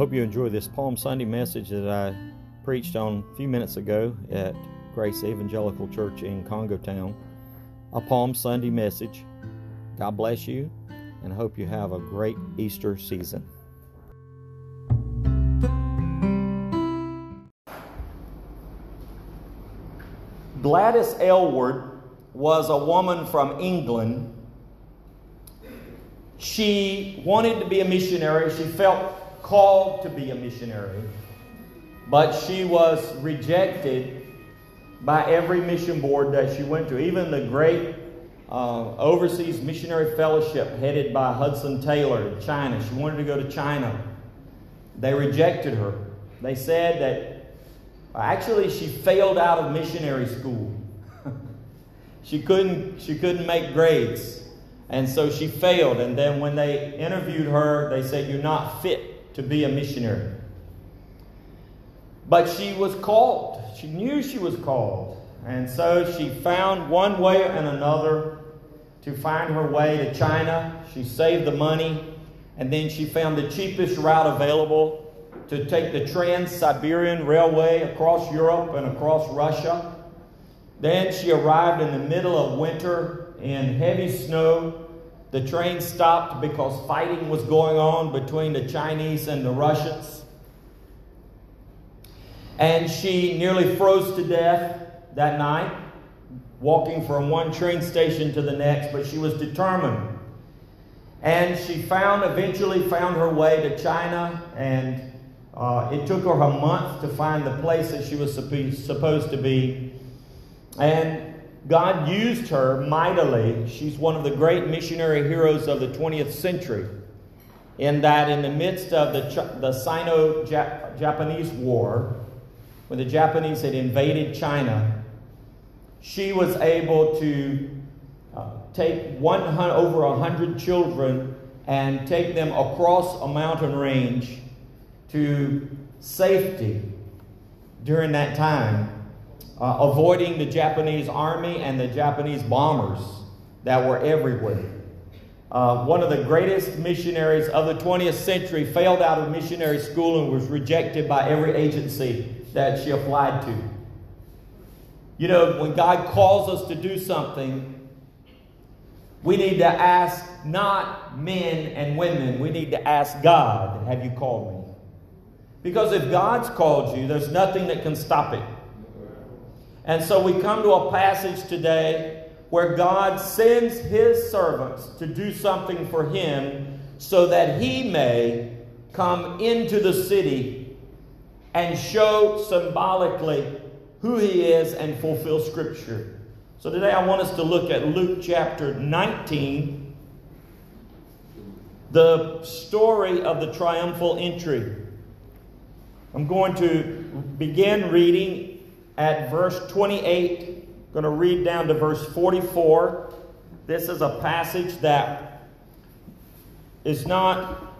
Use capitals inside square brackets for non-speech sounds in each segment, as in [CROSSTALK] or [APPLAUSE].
hope you enjoy this Palm Sunday message that I preached on a few minutes ago at Grace Evangelical Church in Congo Town. A Palm Sunday message. God bless you, and hope you have a great Easter season. Gladys Aylward was a woman from England. She wanted to be a missionary. She felt called to be a missionary. But she was rejected by every mission board that she went to, even the great uh, Overseas Missionary Fellowship headed by Hudson Taylor in China. She wanted to go to China. They rejected her. They said that Actually, she failed out of missionary school. [LAUGHS] she couldn't she couldn't make grades. And so she failed. And then when they interviewed her, they said, You're not fit to be a missionary. But she was called. She knew she was called. And so she found one way and another to find her way to China. She saved the money. And then she found the cheapest route available to take the Trans Siberian Railway across Europe and across Russia. Then she arrived in the middle of winter in heavy snow. The train stopped because fighting was going on between the Chinese and the Russians. And she nearly froze to death that night, walking from one train station to the next, but she was determined. And she found, eventually found her way to China and uh, it took her a month to find the place that she was supposed to be. And God used her mightily. She's one of the great missionary heroes of the 20th century. In that, in the midst of the, the Sino Japanese War, when the Japanese had invaded China, she was able to uh, take 100, over 100 children and take them across a mountain range to safety during that time, uh, avoiding the Japanese army and the Japanese bombers that were everywhere. Uh, one of the greatest missionaries of the 20th century failed out of missionary school and was rejected by every agency that she applied to. You know, when God calls us to do something, we need to ask not men and women, we need to ask God, Have you called me? Because if God's called you, there's nothing that can stop it. And so we come to a passage today where God sends his servants to do something for him so that he may come into the city and show symbolically who he is and fulfill scripture. So today I want us to look at Luke chapter 19, the story of the triumphal entry. I'm going to begin reading at verse 28. I'm going to read down to verse 44. This is a passage that is not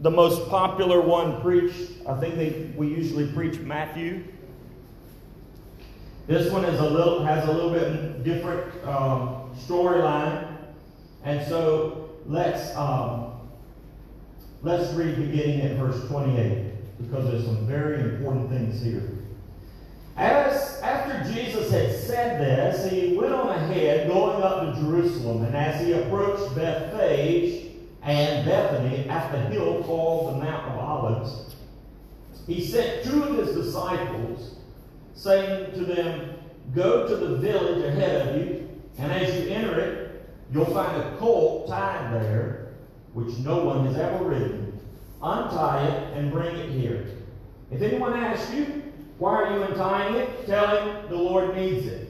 the most popular one preached. I think they, we usually preach Matthew. This one is a little has a little bit different um, storyline, and so let's um, let's read beginning at verse 28 because there's some very important things here. As after Jesus had said this, he went on ahead, going up to Jerusalem, and as he approached Bethphage and Bethany at the hill called the Mount of Olives, he sent two of his disciples, saying to them, Go to the village ahead of you, and as you enter it, you'll find a colt tied there, which no one has ever ridden untie it, and bring it here. If anyone asks you, why are you untying it? Tell him the Lord needs it.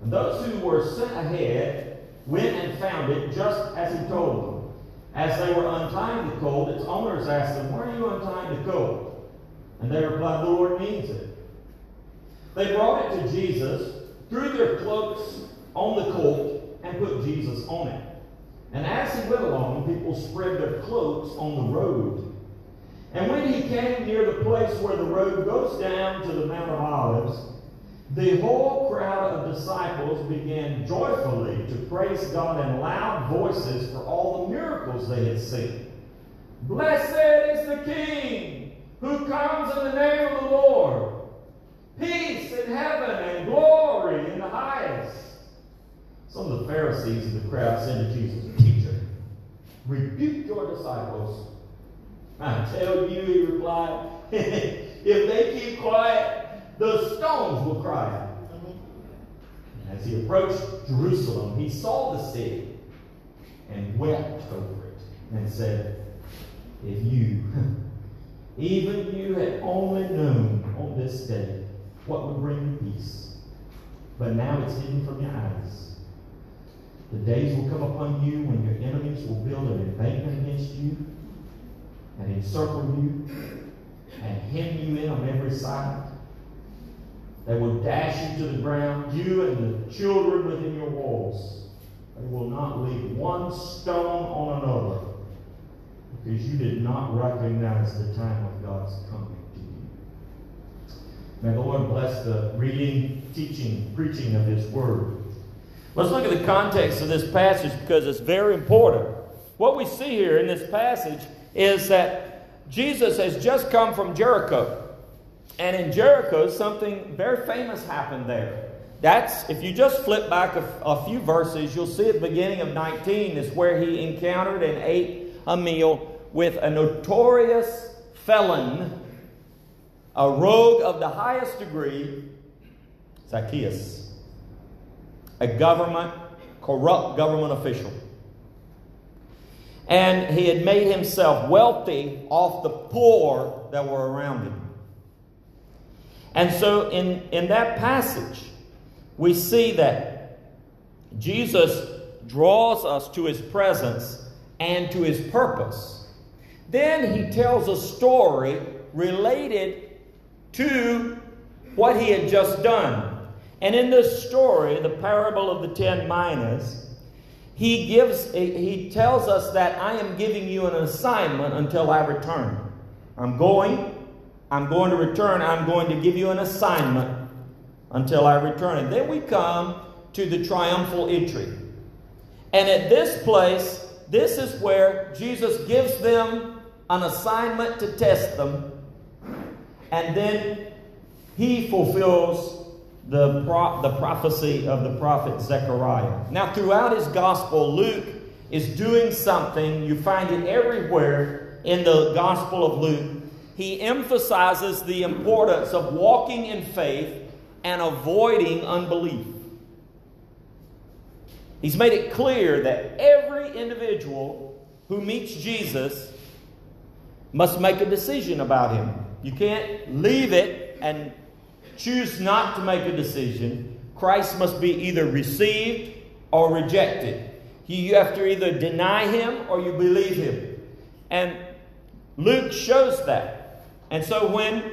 And those who were sent ahead went and found it just as he told them. As they were untying the colt, its owners asked them, Why are you untying the colt? And they replied, The Lord needs it. They brought it to Jesus, threw their cloaks on the colt, and put Jesus on it. And as he went along, people spread their cloaks on the road. And when he came near the place where the road goes down to the Mount of Olives, the whole crowd of disciples began joyfully to praise God in loud voices for all the miracles they had seen. Blessed is the King who comes in the name of the Lord. Peace in heaven and glory in the highest. Some of the Pharisees in the crowd said to Jesus, Teacher, rebuke your disciples. I tell you, he replied, [LAUGHS] if they keep quiet, the stones will cry out. As he approached Jerusalem, he saw the city and wept over it and said, If you, [LAUGHS] even you, had only known on this day what would bring peace, but now it's hidden from your eyes. The days will come upon you when your enemies will build an embankment against you and encircle you and hem you in on every side. They will dash you to the ground, you and the children within your walls. They will not leave one stone on another because you did not recognize the time of God's coming to you. May the Lord bless the reading, teaching, preaching of His Word. Let's look at the context of this passage because it's very important. What we see here in this passage is that Jesus has just come from Jericho. And in Jericho, something very famous happened there. That's, if you just flip back a, a, few verses, you'll see at the beginning of 19 is where he encountered and ate a meal with a notorious felon, a rogue of the highest degree, Zacchaeus, a government, corrupt government official. And he had made himself wealthy off the poor that were around him. And so, in, in that passage, we see that Jesus draws us to his presence and to his purpose. Then he tells a story related to what he had just done. And in this story, the parable of the ten minas, he gives he tells us that I am giving you an assignment until I return. I'm going I'm going to return. I'm going to give you an assignment until I return. And then we come to the triumphal entry. And at this place, this is where Jesus gives them an assignment to test them. And then he fulfills the, pro- the prophecy of the prophet Zechariah. Now, throughout his gospel, Luke is doing something. You find it everywhere in the gospel of Luke he emphasizes the importance of walking in faith and avoiding unbelief. He's made it clear that every individual who meets Jesus must make a decision about him. You can't leave it and choose not to make a decision. Christ must be either received or rejected. You have to either deny him or you believe him. And Luke shows that. And so when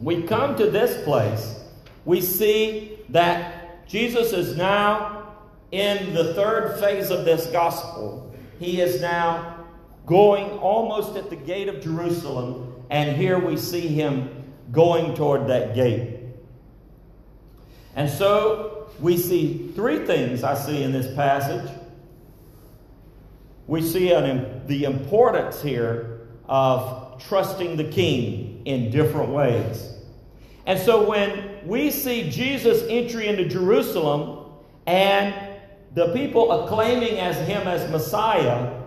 we come to this place, we see that Jesus is now in the third phase of this gospel. He is now going almost at the gate of Jerusalem, and here we see him going toward that gate. And so we see three things I see in this passage. We see an, the importance here of trusting the king in different ways. And so when we see Jesus' entry into Jerusalem and the people acclaiming as him as Messiah,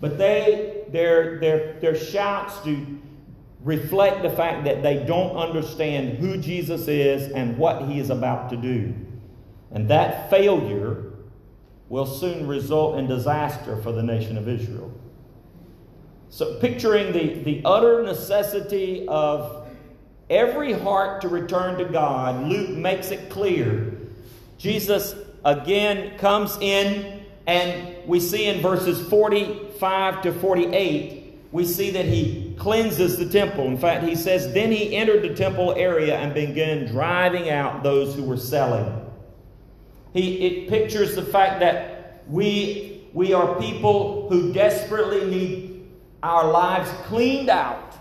but they their their their shouts do reflect the fact that they don't understand who Jesus is and what he is about to do. And that failure will soon result in disaster for the nation of Israel. So, picturing the, the utter necessity of every heart to return to God, Luke makes it clear. Jesus again comes in, and we see in verses 45 to 48, we see that he cleanses the temple. In fact, he says, Then he entered the temple area and began driving out those who were selling. He, it pictures the fact that we, we are people who desperately need our lives cleaned out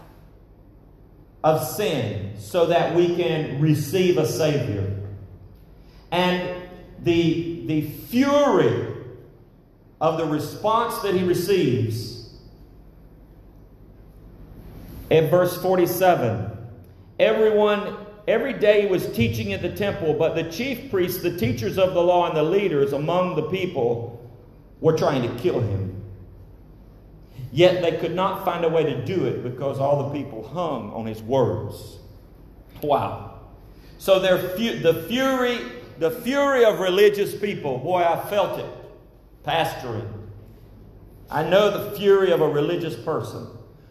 of sin so that we can receive a Savior. And the, the fury of the response that he receives In verse 47, everyone, every day he was teaching at the temple, but the chief priests, the teachers of the law, and the leaders among the people were trying to kill him. Yet they could not find a way to do it because all the people hung on his words. Wow. So their fu- the fury, the fury of religious people, boy, I felt it pastoring. I know the fury of a religious person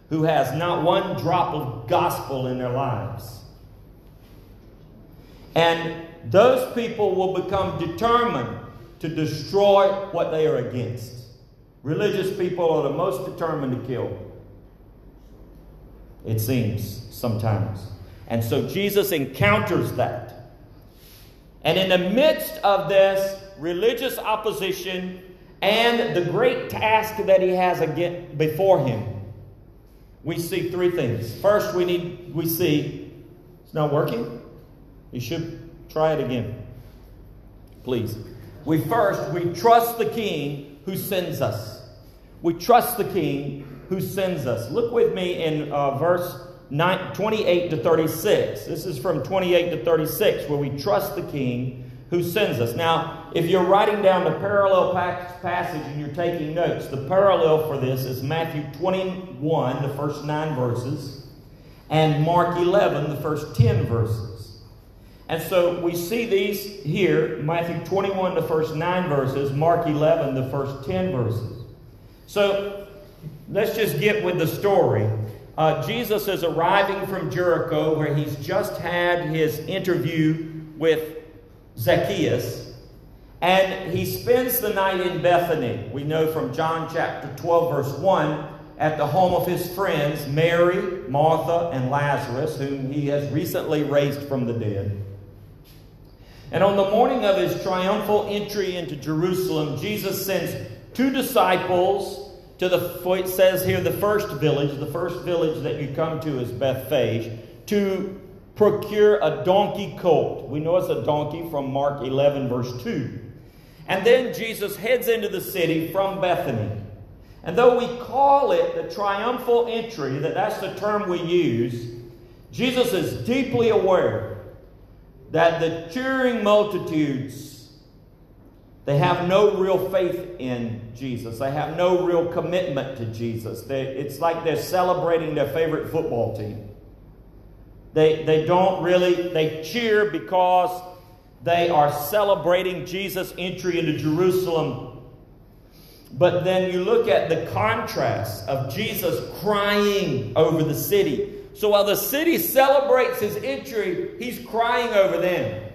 who has not one drop of gospel in their lives. And those people will become determined to destroy what they are against. Religious people are the most determined to kill. It seems sometimes. And so Jesus encounters that. And in the midst of this religious opposition and the great task that he has again before him, we see three things. First, we need we see it's not working. You should try it again. Please. We first we trust the king who sends us. We trust the king who sends us. Look with me in uh, verse 9, 28 to 36. This is from 28 to 36, where we trust the king who sends us. Now, if you're writing down the parallel passage and you're taking notes, the parallel for this is Matthew 21, the first nine verses, and Mark 11, the first 10 verses. And so we see these here Matthew 21, the first nine verses, Mark 11, the first 10 verses. So let's just get with the story. Uh, Jesus is arriving from Jericho where he's just had his interview with Zacchaeus. And he spends the night in Bethany. We know from John chapter 12, verse 1, at the home of his friends, Mary, Martha, and Lazarus, whom he has recently raised from the dead. And on the morning of his triumphal entry into Jerusalem, Jesus sends two disciples to the, it says here, the first village, the first village that you come to is Bethphage, to procure a donkey colt. We know it's a donkey from Mark 11, verse 2. And then Jesus heads into the city from Bethany. And though we call it the triumphal entry, that that's the term we use, Jesus is deeply aware that the cheering multitudes they have no real faith in Jesus. They have no real commitment to Jesus. They, it's like they're celebrating their favorite football team. They, they don't really, they cheer because they are celebrating Jesus' entry into Jerusalem. But then you look at the contrast of Jesus crying over the city. So while the city celebrates his entry, he's crying over them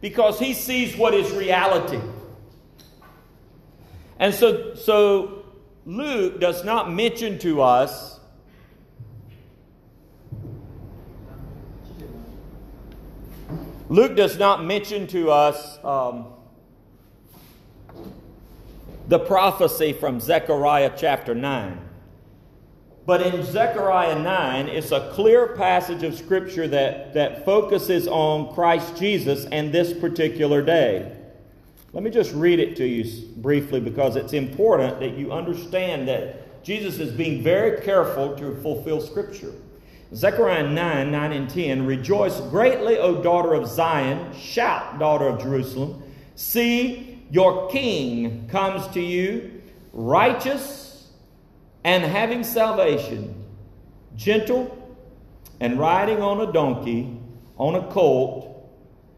because he sees what is reality. And so, so Luke does not mention to us Luke does not mention to us um, the prophecy from Zechariah chapter 9. But in Zechariah 9, it's a clear passage of Scripture that, that focuses on Christ Jesus and this particular day. Let me just read it to you briefly because it's important that you understand that Jesus is being very careful to fulfill Scripture. Zechariah 9 9 and 10 Rejoice greatly, O daughter of Zion. Shout, daughter of Jerusalem. See, your king comes to you, righteous and having salvation, gentle and riding on a donkey, on a colt,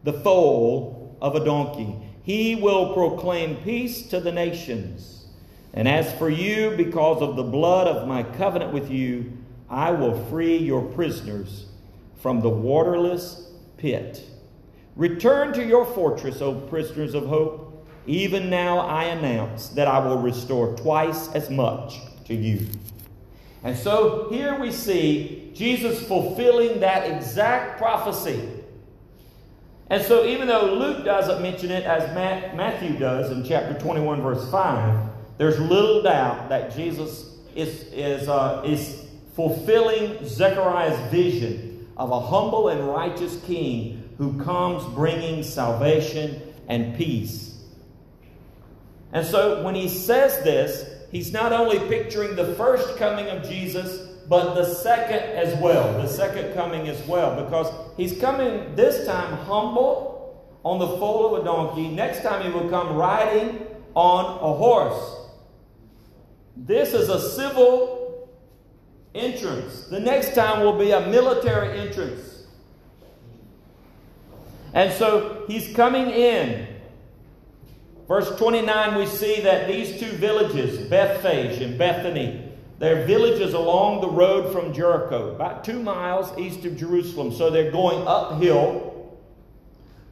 the foal of a donkey he will proclaim peace to the nations. And as for you, because of the blood of my covenant with you, I will free your prisoners from the waterless pit. Return to your fortress, O prisoners of hope. Even now I announce that I will restore twice as much to you. And so here we see Jesus fulfilling that exact prophecy and so, even though Luke doesn't mention it as Matthew does in chapter 21, verse 5, there's little doubt that Jesus is, is, uh, is fulfilling Zechariah's vision of a humble and righteous king who comes bringing salvation and peace. And so, when he says this, he's not only picturing the first coming of Jesus, but the second as well, the second coming as well, because he's coming this time humble on the foal of a donkey. Next time he will come riding on a horse. This is a civil entrance. The next time will be a military entrance. And so he's coming in. Verse 29, we see that these two villages, Bethphage and Bethany, they're villages along the road from Jericho, about two miles east of Jerusalem. So they're going uphill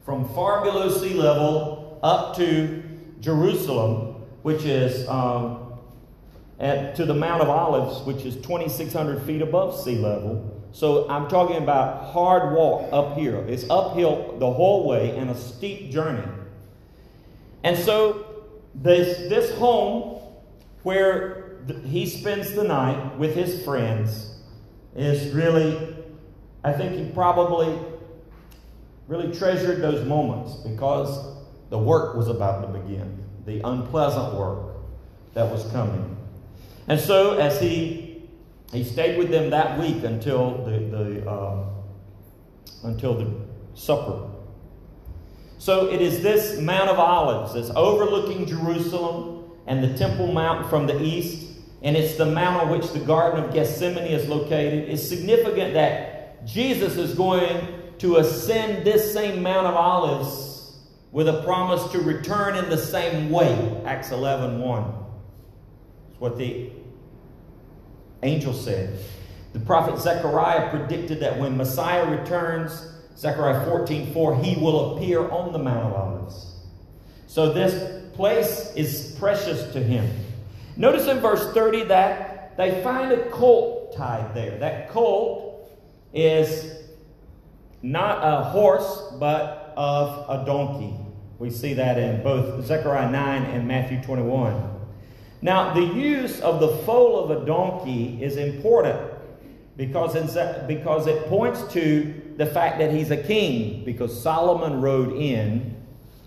from far below sea level up to Jerusalem, which is um, at, to the Mount of Olives, which is 2,600 feet above sea level. So I'm talking about hard walk up here. It's uphill the whole way and a steep journey. And so this, this home where he spends the night with his friends is really, I think he probably really treasured those moments because the work was about to begin, the unpleasant work that was coming. And so as he he stayed with them that week until the, the uh, until the supper. So it is this Mount of Olives that's overlooking Jerusalem and the Temple Mount from the east, and it's the mount on which the Garden of Gethsemane is located. It's significant that Jesus is going to ascend this same Mount of Olives with a promise to return in the same way. Acts 11 1. What the angel said. The prophet Zechariah predicted that when Messiah returns, Zechariah 14 4, he will appear on the Mount of Olives. So this place is precious to him. Notice in verse 30 that they find a colt tied there. That colt is not a horse, but of a donkey. We see that in both Zechariah 9 and Matthew 21. Now, the use of the foal of a donkey is important because, because it points to the fact that he's a king, because Solomon rode in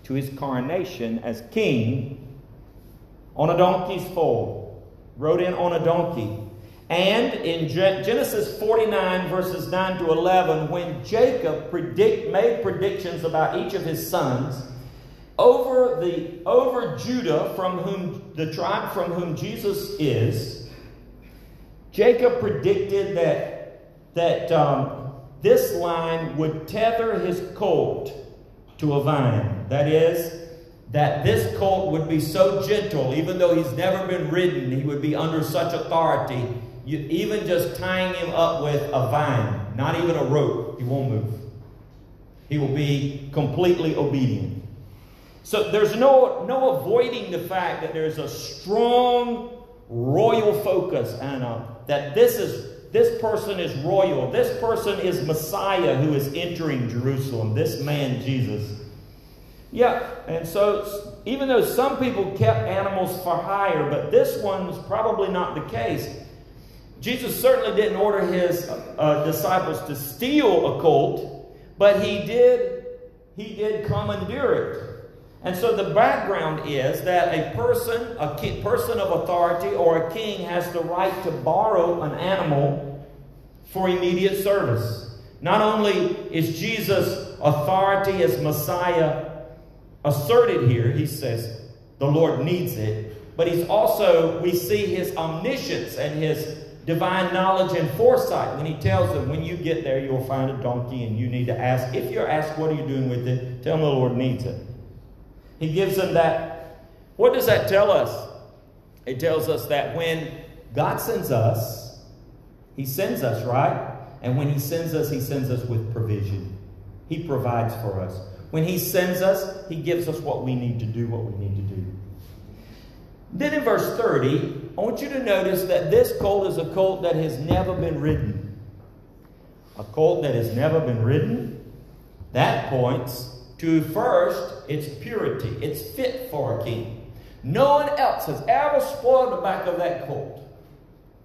to his coronation as king on a donkey's foal, rode in on a donkey. And in Genesis 49, verses 9 to 11, when Jacob predict, made predictions about each of his sons, over the over Judah from whom the tribe from whom Jesus is, Jacob predicted that that um, this line would tether his colt to a vine. That is, that this colt would be so gentle, even though he's never been ridden, he would be under such authority. You, even just tying him up with a vine, not even a rope, he won't move. He will be completely obedient. So there's no, no avoiding the fact that there's a strong royal focus, Anna, that this is this person is royal. This person is Messiah who is entering Jerusalem. This man, Jesus. Yeah, and so even though some people kept animals for hire, but this one's probably not the case. Jesus certainly didn't order his uh, disciples to steal a colt, but he did he did commandeer it. And so the background is that a person, a person of authority or a king has the right to borrow an animal for immediate service. Not only is Jesus' authority as Messiah asserted here, he says the Lord needs it, but he's also, we see his omniscience and his divine knowledge and foresight when he tells them, when you get there, you'll find a donkey and you need to ask. If you're asked, what are you doing with it? Tell them the Lord needs it. He gives them that. What does that tell us? It tells us that when God sends us, He sends us, right? And when He sends us, He sends us with provision. He provides for us. When He sends us, He gives us what we need to do, what we need to do. Then in verse 30, I want you to notice that this colt is a colt that has never been ridden. A colt that has never been ridden. That points to first its purity. It's fit for a king. No one else has ever spoiled the back of that colt.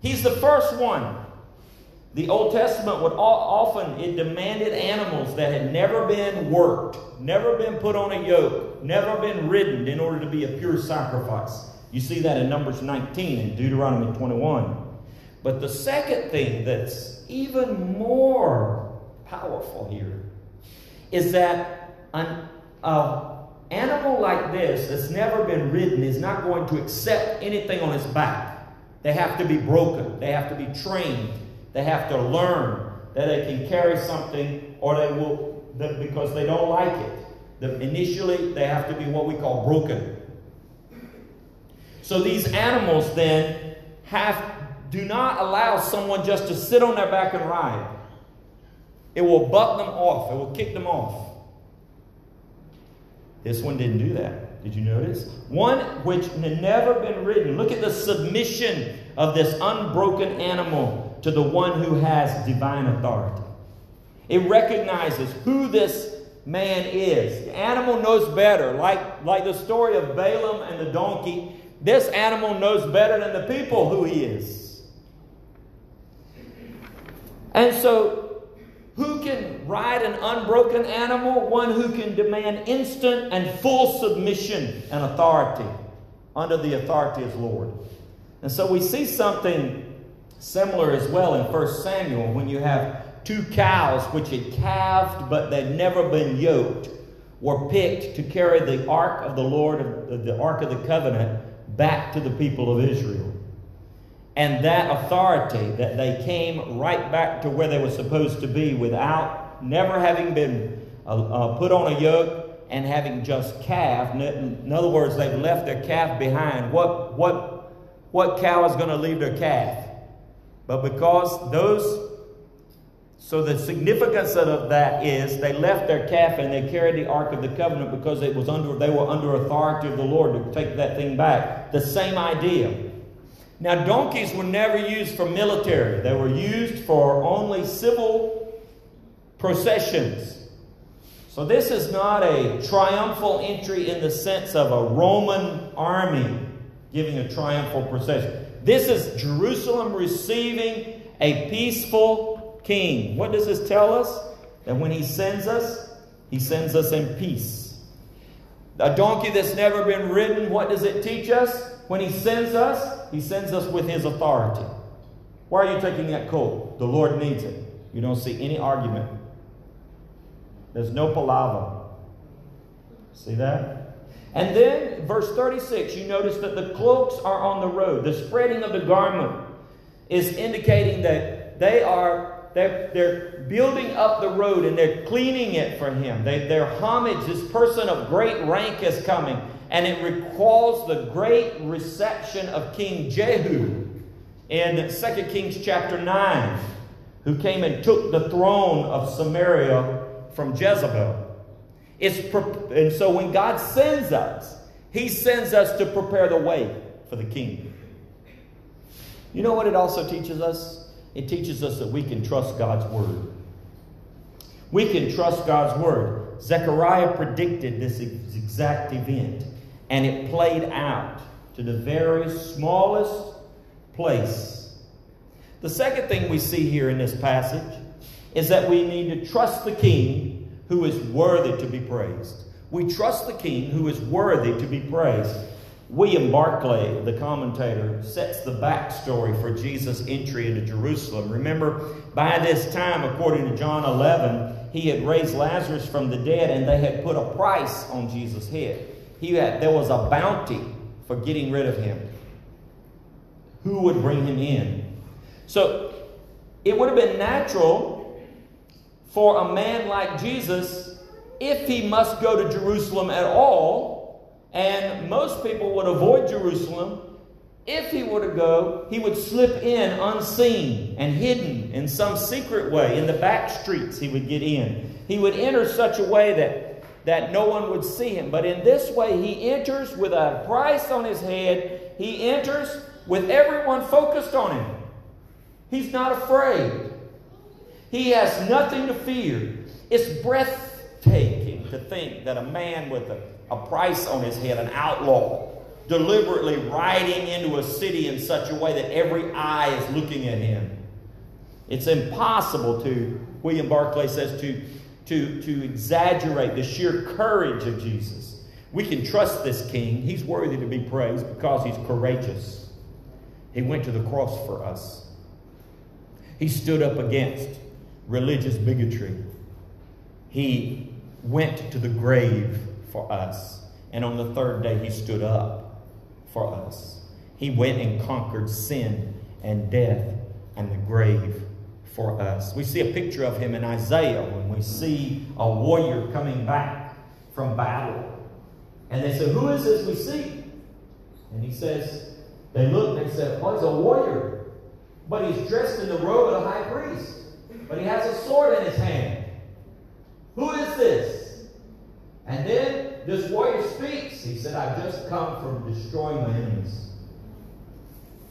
He's the first one. The Old Testament would often, it demanded animals that had never been worked, never been put on a yoke, never been ridden in order to be a pure sacrifice. You see that in Numbers 19 and Deuteronomy 21. But the second thing that's even more powerful here is that an animal like this that's never been ridden is not going to accept anything on its back. They have to be broken. They have to be trained. They have to learn that they can carry something or they will, because they don't like it. The, initially, they have to be what we call broken. So these animals then have do not allow someone just to sit on their back and ride. It will buck them off. It will kick them off. This one didn't do that. Did you notice? One which had never been written. Look at the submission of this unbroken animal to the one who has divine authority. It recognizes who this man is. The animal knows better. Like, like the story of Balaam and the donkey, this animal knows better than the people who he is. And so, can ride an unbroken animal? One who can demand instant and full submission and authority under the authority of Lord. And so we see something similar as well in 1 Samuel when you have two cows which had calved but they'd never been yoked were picked to carry the ark of the Lord, the ark of the covenant, back to the people of Israel. And that authority that they came right back to where they were supposed to be without never having been uh, uh, put on a yoke and having just calved. In other words, they've left their calf behind. What, what, what cow is going to leave their calf? But because those so the significance of that is they left their calf and they carried the Ark of the Covenant because it was under, they were under authority of the Lord to take that thing back. The same idea. Now, donkeys were never used for military. They were used for only civil processions. So this is not a triumphal entry in the sense of a Roman army giving a triumphal procession. This is Jerusalem receiving a peaceful king. What does this tell us? That when he sends us, he sends us in peace. A donkey that's never been ridden, what does it teach us? When he sends us, he sends us with his authority. Why are you taking that coat? The Lord needs it. You don't see any argument. There's no palaver. See that? And then, verse 36, you notice that the cloaks are on the road. The spreading of the garment is indicating that they are they're, they're building up the road and they're cleaning it for him. They, their homage, this person of great rank is coming. And it recalls the great reception of King Jehu in 2 Kings chapter 9, who came and took the throne of Samaria from Jezebel. It's and so when God sends us, He sends us to prepare the way for the king. You know what it also teaches us? it teaches us that we can trust God's word. We can trust God's word. Zechariah predicted this exact event, and it played out to the very smallest place. The second thing we see here in this passage is that we need to trust the king who is worthy to be praised. We trust the king who is worthy to be praised. William Barclay, the commentator, sets the backstory for Jesus' entry into Jerusalem. Remember, by this time, according to John 11, he had raised Lazarus from the dead and they had put a price on Jesus' head. He had, there was a bounty for getting rid of him. Who would bring him in? So it would have been natural for a man like Jesus, if he must go to Jerusalem at all, and most people would avoid Jerusalem. If he were to go, he would slip in unseen and hidden in some secret way. In the back streets, he would get in. He would enter such a way that, that no one would see him. But in this way, he enters with a price on his head. He enters with everyone focused on him. He's not afraid. He has nothing to fear. It's breathtaking to think that a man with a a price on his head, an outlaw, deliberately riding into a city in such a way that every eye is looking at him. It's impossible to, William Barclay says, to, to, to exaggerate the sheer courage of Jesus. We can trust this king. He's worthy to be praised because he's courageous. He went to the cross for us. He stood up against religious bigotry. He went to the grave for us. And on the third day, he stood up for us. He went and conquered sin and death and the grave for us. We see a picture of him in Isaiah when we see a warrior coming back from battle. And they say, Who is this we see? And he says, They look and they said, Oh, he's a warrior. But he's dressed in the robe of the high priest. But he has a sword in his hand. Who is this? And then this warrior speaks. He said, I've just come from destroying my enemies.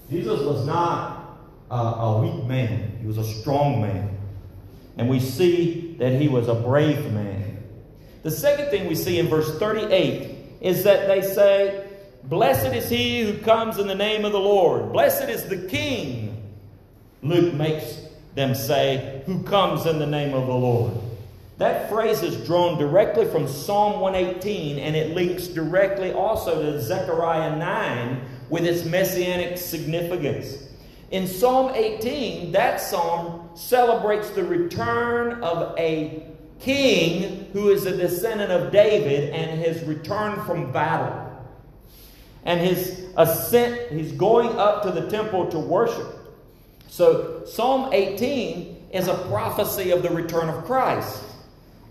Jesus was not a, a weak man, he was a strong man. And we see that he was a brave man. The second thing we see in verse 38 is that they say, Blessed is he who comes in the name of the Lord. Blessed is the King. Luke makes them say, Who comes in the name of the Lord. That phrase is drawn directly from Psalm 118 and it links directly also to Zechariah 9 with its messianic significance. In Psalm 18, that psalm celebrates the return of a king who is a descendant of David and his return from battle. And his ascent, he's going up to the temple to worship. So, Psalm 18 is a prophecy of the return of Christ.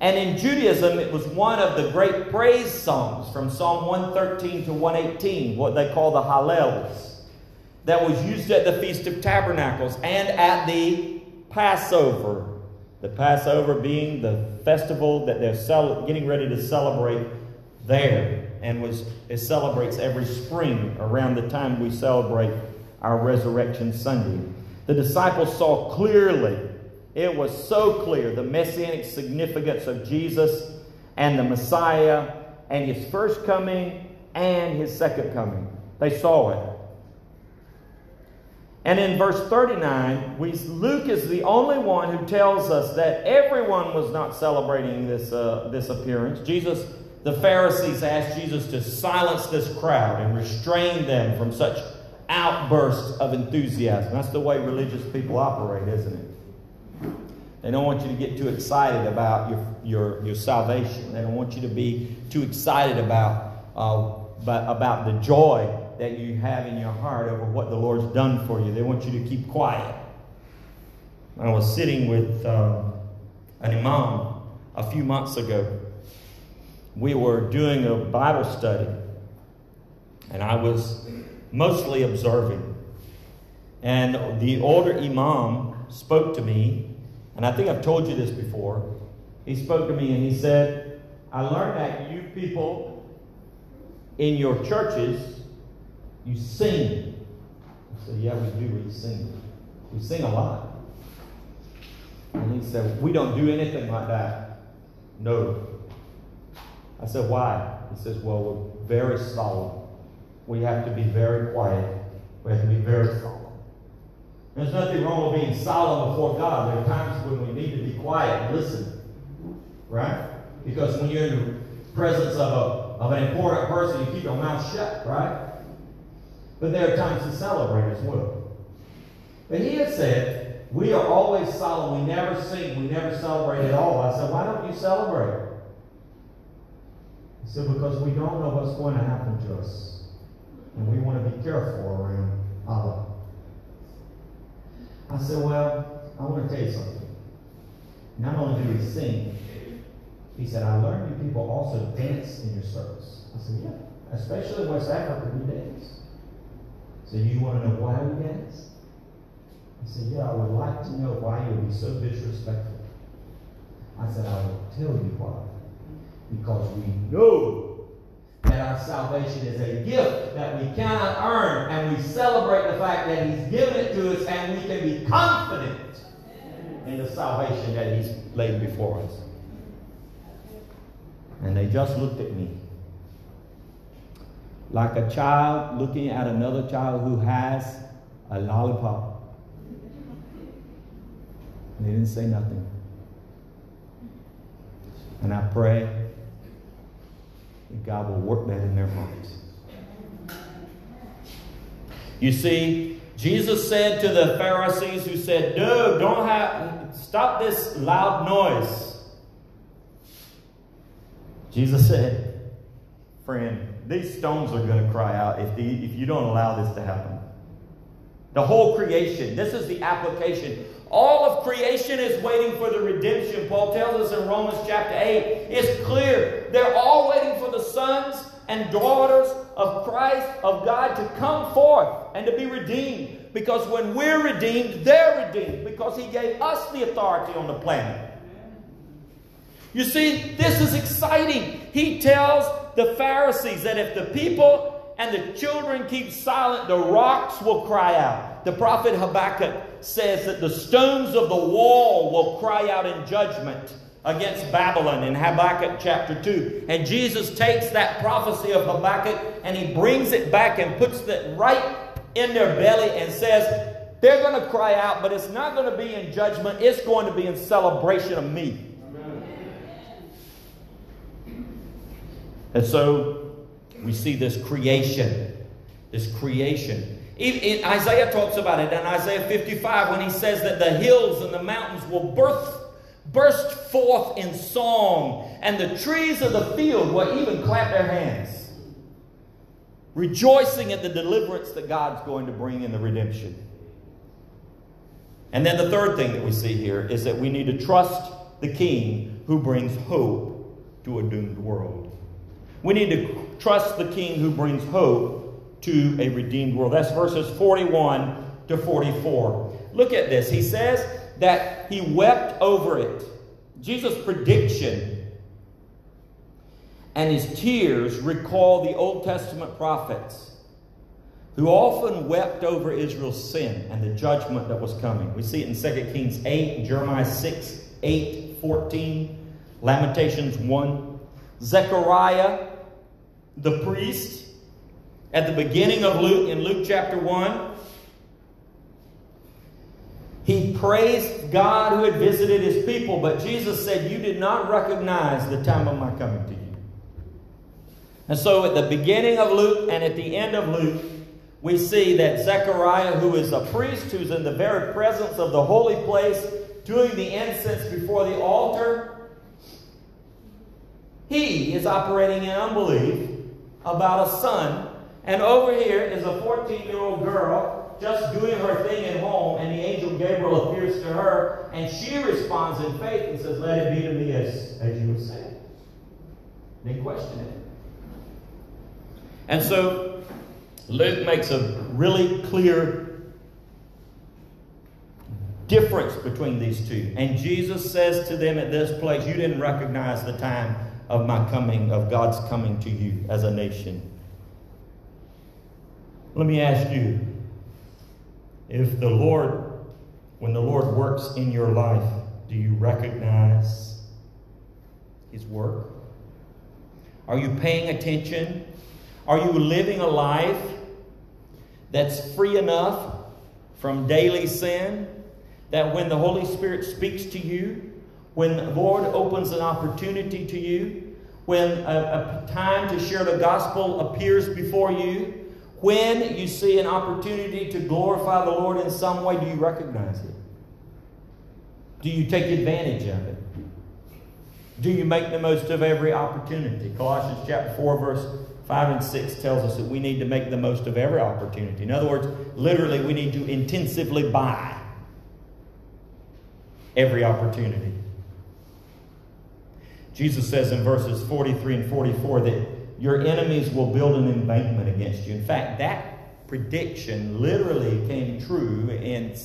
And in Judaism, it was one of the great praise songs from Psalm 113 to 118, what they call the Hallels, that was used at the Feast of Tabernacles and at the Passover. The Passover being the festival that they're cel- getting ready to celebrate there, and was it celebrates every spring around the time we celebrate our Resurrection Sunday. The disciples saw clearly it was so clear the messianic significance of Jesus and the Messiah and his first coming and his second coming. They saw it. And in verse 39, we, Luke is the only one who tells us that everyone was not celebrating this, uh, this appearance. Jesus, the Pharisees asked Jesus to silence this crowd and restrain them from such outbursts of enthusiasm. That's the way religious people operate, isn't it? They don't want you to get too excited about your, your, your salvation. They don't want you to be too excited about, uh, about the joy that you have in your heart over what the Lord's done for you. They want you to keep quiet. I was sitting with um, an imam a few months ago. We were doing a Bible study, and I was mostly observing. And the older imam spoke to me and I think I've told you this before. He spoke to me and he said, I learned that you people in your churches, you sing. I said, Yeah, we do. We sing. We sing a lot. And he said, We don't do anything like that. No. I said, Why? He says, Well, we're very solemn. We have to be very quiet. We have to be very solemn. There's nothing wrong with being solemn before God. There are times when we need to be quiet and listen. Right? Because when you're in the presence of, a, of an important person, you keep your mouth shut, right? But there are times to celebrate as well. But he had said, We are always solemn. We never sing. We never celebrate at all. I said, Why don't you celebrate? He said, Because we don't know what's going to happen to us. And we want to be careful around Allah. I said, Well, I want to tell you something. Not only do we sing, he said, I learned you people also dance in your service. I said, Yeah, especially in West Africa, we dance. So you want to know why we dance? He said, Yeah, I would like to know why you would be so disrespectful. I said, I will tell you why. Because we know that our salvation is a gift that we cannot earn, and we celebrate the fact that He's given it to us, and we can be confident in the salvation that He's laid before us. And they just looked at me like a child looking at another child who has a lollipop. And they didn't say nothing. And I pray that God will work that in their hearts. You see, Jesus said to the Pharisees who said, Dude, don't have, stop this loud noise. Jesus said, Friend, these stones are going to cry out if, the, if you don't allow this to happen. The whole creation, this is the application. All of creation is waiting for the redemption. Paul tells us in Romans chapter 8. It's clear. They're all waiting for the sons and daughters of Christ, of God, to come forth and to be redeemed. Because when we're redeemed, they're redeemed. Because He gave us the authority on the planet. You see, this is exciting. He tells the Pharisees that if the people and the children keep silent, the rocks will cry out. The prophet Habakkuk says that the stones of the wall will cry out in judgment against Babylon in Habakkuk chapter 2. And Jesus takes that prophecy of Habakkuk and he brings it back and puts it right in their belly and says, they're going to cry out, but it's not going to be in judgment. It's going to be in celebration of me. And so we see this creation, this creation. Isaiah talks about it in Isaiah 55 when he says that the hills and the mountains will burst, burst forth in song, and the trees of the field will even clap their hands, rejoicing at the deliverance that God's going to bring in the redemption. And then the third thing that we see here is that we need to trust the King who brings hope to a doomed world. We need to trust the King who brings hope to a redeemed world. That's verses 41 to 44. Look at this. He says that he wept over it. Jesus' prediction and his tears recall the Old Testament prophets who often wept over Israel's sin and the judgment that was coming. We see it in 2 Kings 8, Jeremiah 6, 8, 14, Lamentations 1. Zechariah, the priest, at the beginning of Luke, in Luke chapter 1, he praised God who had visited his people, but Jesus said, You did not recognize the time of my coming to you. And so at the beginning of Luke and at the end of Luke, we see that Zechariah, who is a priest, who's in the very presence of the holy place, doing the incense before the altar, he is operating in unbelief about a son. And over here is a 14 year old girl just doing her thing at home, and the angel Gabriel appears to her, and she responds in faith and says, Let it be to me as, as you have said. They question it. And so Luke makes a really clear difference between these two. And Jesus says to them at this place, You didn't recognize the time of my coming, of God's coming to you as a nation. Let me ask you if the Lord, when the Lord works in your life, do you recognize His work? Are you paying attention? Are you living a life that's free enough from daily sin that when the Holy Spirit speaks to you, when the Lord opens an opportunity to you, when a, a, time to share the gospel appears before you, when you see an opportunity to glorify the Lord in some way, do you recognize it? Do you take advantage of it? Do you make the most of every opportunity? Colossians chapter 4, verse 5 and 6 tells us that we need to make the most of every opportunity. In other words, literally, we need to intensively buy every opportunity. Jesus says in verses 43 and 44 that your enemies will build an embankment against you. In fact, that prediction literally came true in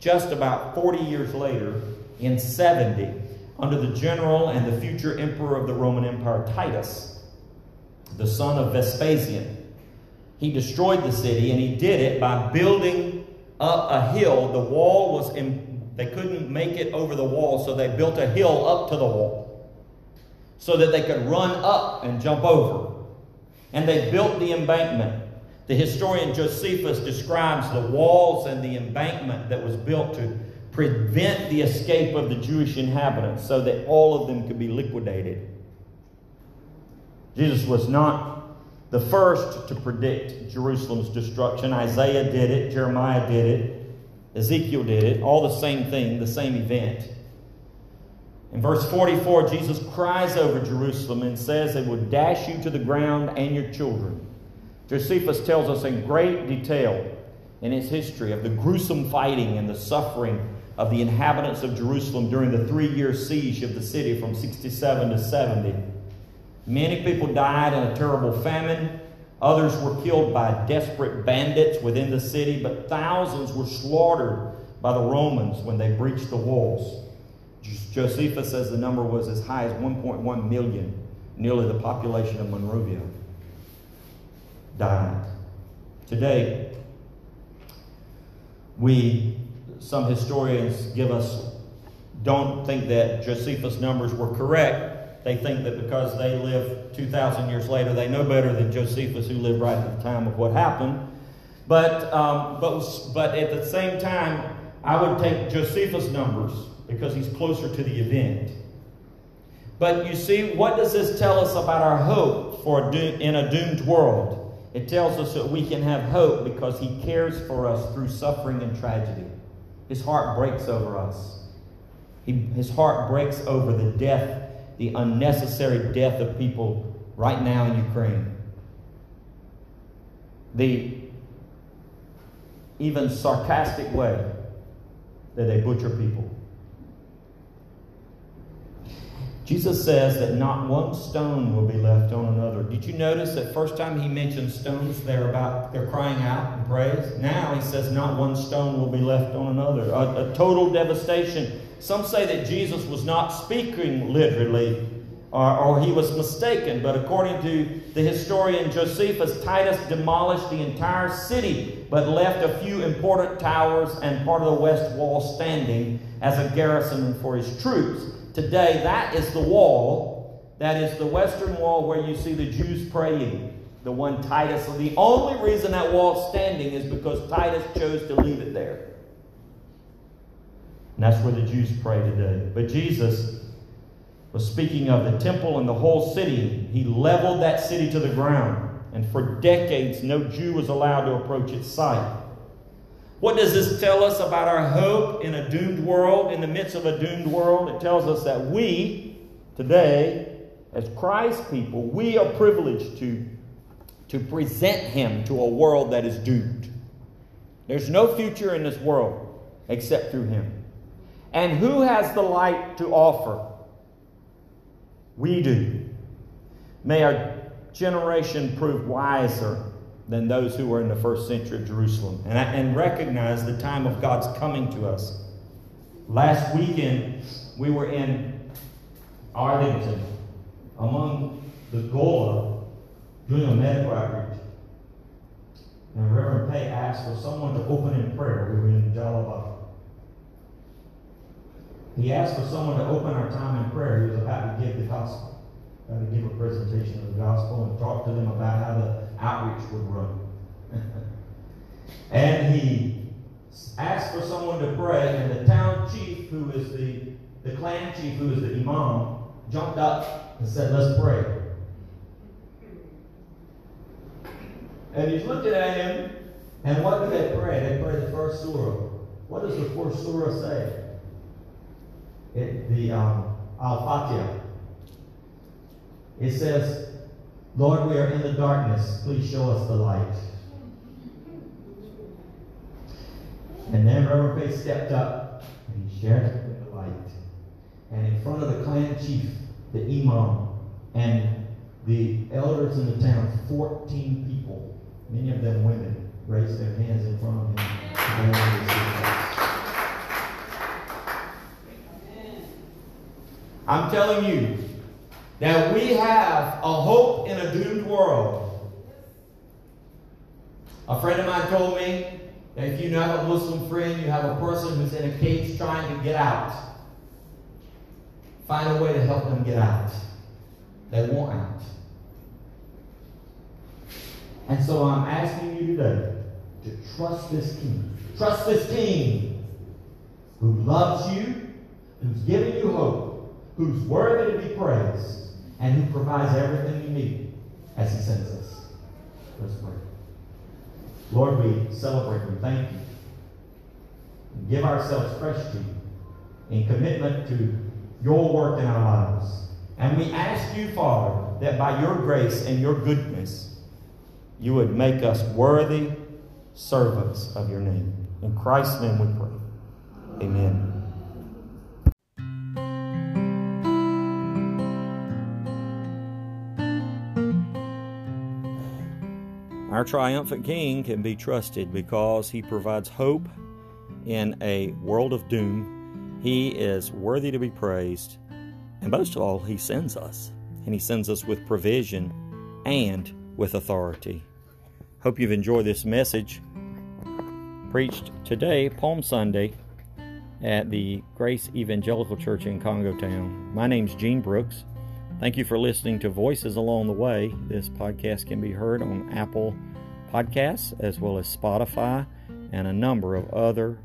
just about 40 years later in 70 under the general and the future emperor of the Roman Empire, Titus, the son of Vespasian. He destroyed the city and he did it by building up a hill. The wall was in, they couldn't make it over the wall, so they built a hill up to the wall so that they could run up and jump over. And they built the embankment. The historian Josephus describes the walls and the embankment that was built to prevent the escape of the Jewish inhabitants so that all of them could be liquidated. Jesus was not the first to predict Jerusalem's destruction. Isaiah did it, Jeremiah did it, Ezekiel did it, all the same thing, the same event. In verse 44, Jesus cries over Jerusalem and says it would dash you to the ground and your children. Josephus tells us in great detail in his history of the gruesome fighting and the suffering of the inhabitants of Jerusalem during the three year siege of the city from 67 to 70. Many people died in a terrible famine. Others were killed by desperate bandits within the city, but thousands were slaughtered by the Romans when they breached the walls. Josephus says the number was as high as 1.1 million, nearly the population of Monrovia, died. Today, we, some historians give us, don't think that Josephus' numbers were correct they think that because they live 2,000 years later, they know better than Josephus, who lived right at the time of what happened. But, um, but, but at the same time, I would take Josephus' numbers because he's closer to the event. But you see, what does this tell us about our hope for a in a doomed world? It tells us that we can have hope because he cares for us through suffering and tragedy. His heart breaks over us. He, his heart breaks over the death the unnecessary death of people right now in Ukraine. The even sarcastic way that they butcher people. Jesus says that not one stone will be left on another. Did you notice that first time he mentioned stones, they're about they're crying out in praise. Now he says not one stone will be left on another. A, a total devastation some say that Jesus was not speaking literally or, or, he was mistaken, but according to the historian Josephus, Titus demolished the entire city but left a few important towers and part of the west wall standing as a garrison for his troops. Today, that is the wall, that is the western wall where you see the Jews praying, the one Titus. The only reason that wall's standing is because Titus chose to leave it there. And that's where the Jews pray today. But Jesus was speaking of the temple and the whole city. He leveled that city to the ground. And for decades, no Jew was allowed to approach its site. What does this tell us about our hope in a doomed world, in the midst of a doomed world? It tells us that we, today, as Christ people, we are privileged to, to present Him to a world that is doomed. There's no future in this world except through Him. And who has the light to offer? We do. May our generation prove wiser than those who were in the first century of Jerusalem and, and recognize the time of God's coming to us. Last weekend, we were in Arlington among the Gola doing a medical outreach. And Reverend Pay asked for someone to open in prayer. We were in Jalaba. He asked for someone to open our time in prayer. He was about to give the gospel, about to give a presentation of the gospel and talk to them about how the outreach would run. and he asked for someone to pray, and the town chief, who is the, the clan chief, who is the imam, jumped up and said, Let's pray. And he's looking at him, and what do they pray? They pray the first surah. What does the first surah say? it, the um, Al-Fatiha. It says, Lord, we are in the darkness. Please show us the light. And then Reverend Faith stepped up and he shared the light. And in front of the clan chief, the imam, and the elders in the town, 14 people, many of them women, raised their hands in front of him. I'm telling you that we have a hope in a doomed world. A friend of mine told me that if you have a Muslim friend, you have a person who's in a cage trying to get out, find a way to help them get out. They want out. And so I'm asking you today to trust this King. Trust this King who loves you, who's giving you hope, who's worthy to be praised, and who provides everything you need as He sends us. Let's pray. Lord, we celebrate and thank you. And give ourselves fresh to you in commitment to your work in our lives. And we ask you, Father, that by your grace and your goodness, you would make us worthy servants of your name. In Christ's name we pray. Amen. Our triumphant King can be trusted because he provides hope in a world of doom. He is worthy to be praised. And most of all, he sends us. And he sends us with provision and with authority. Hope you've enjoyed this message preached today, Palm Sunday, at the Grace Evangelical Church in Congo Town. My name's Gene Brooks. Thank you for listening to Voices Along the Way. This podcast can be heard on Apple Podcasts as well as Spotify and a number of other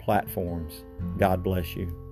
platforms. God bless you.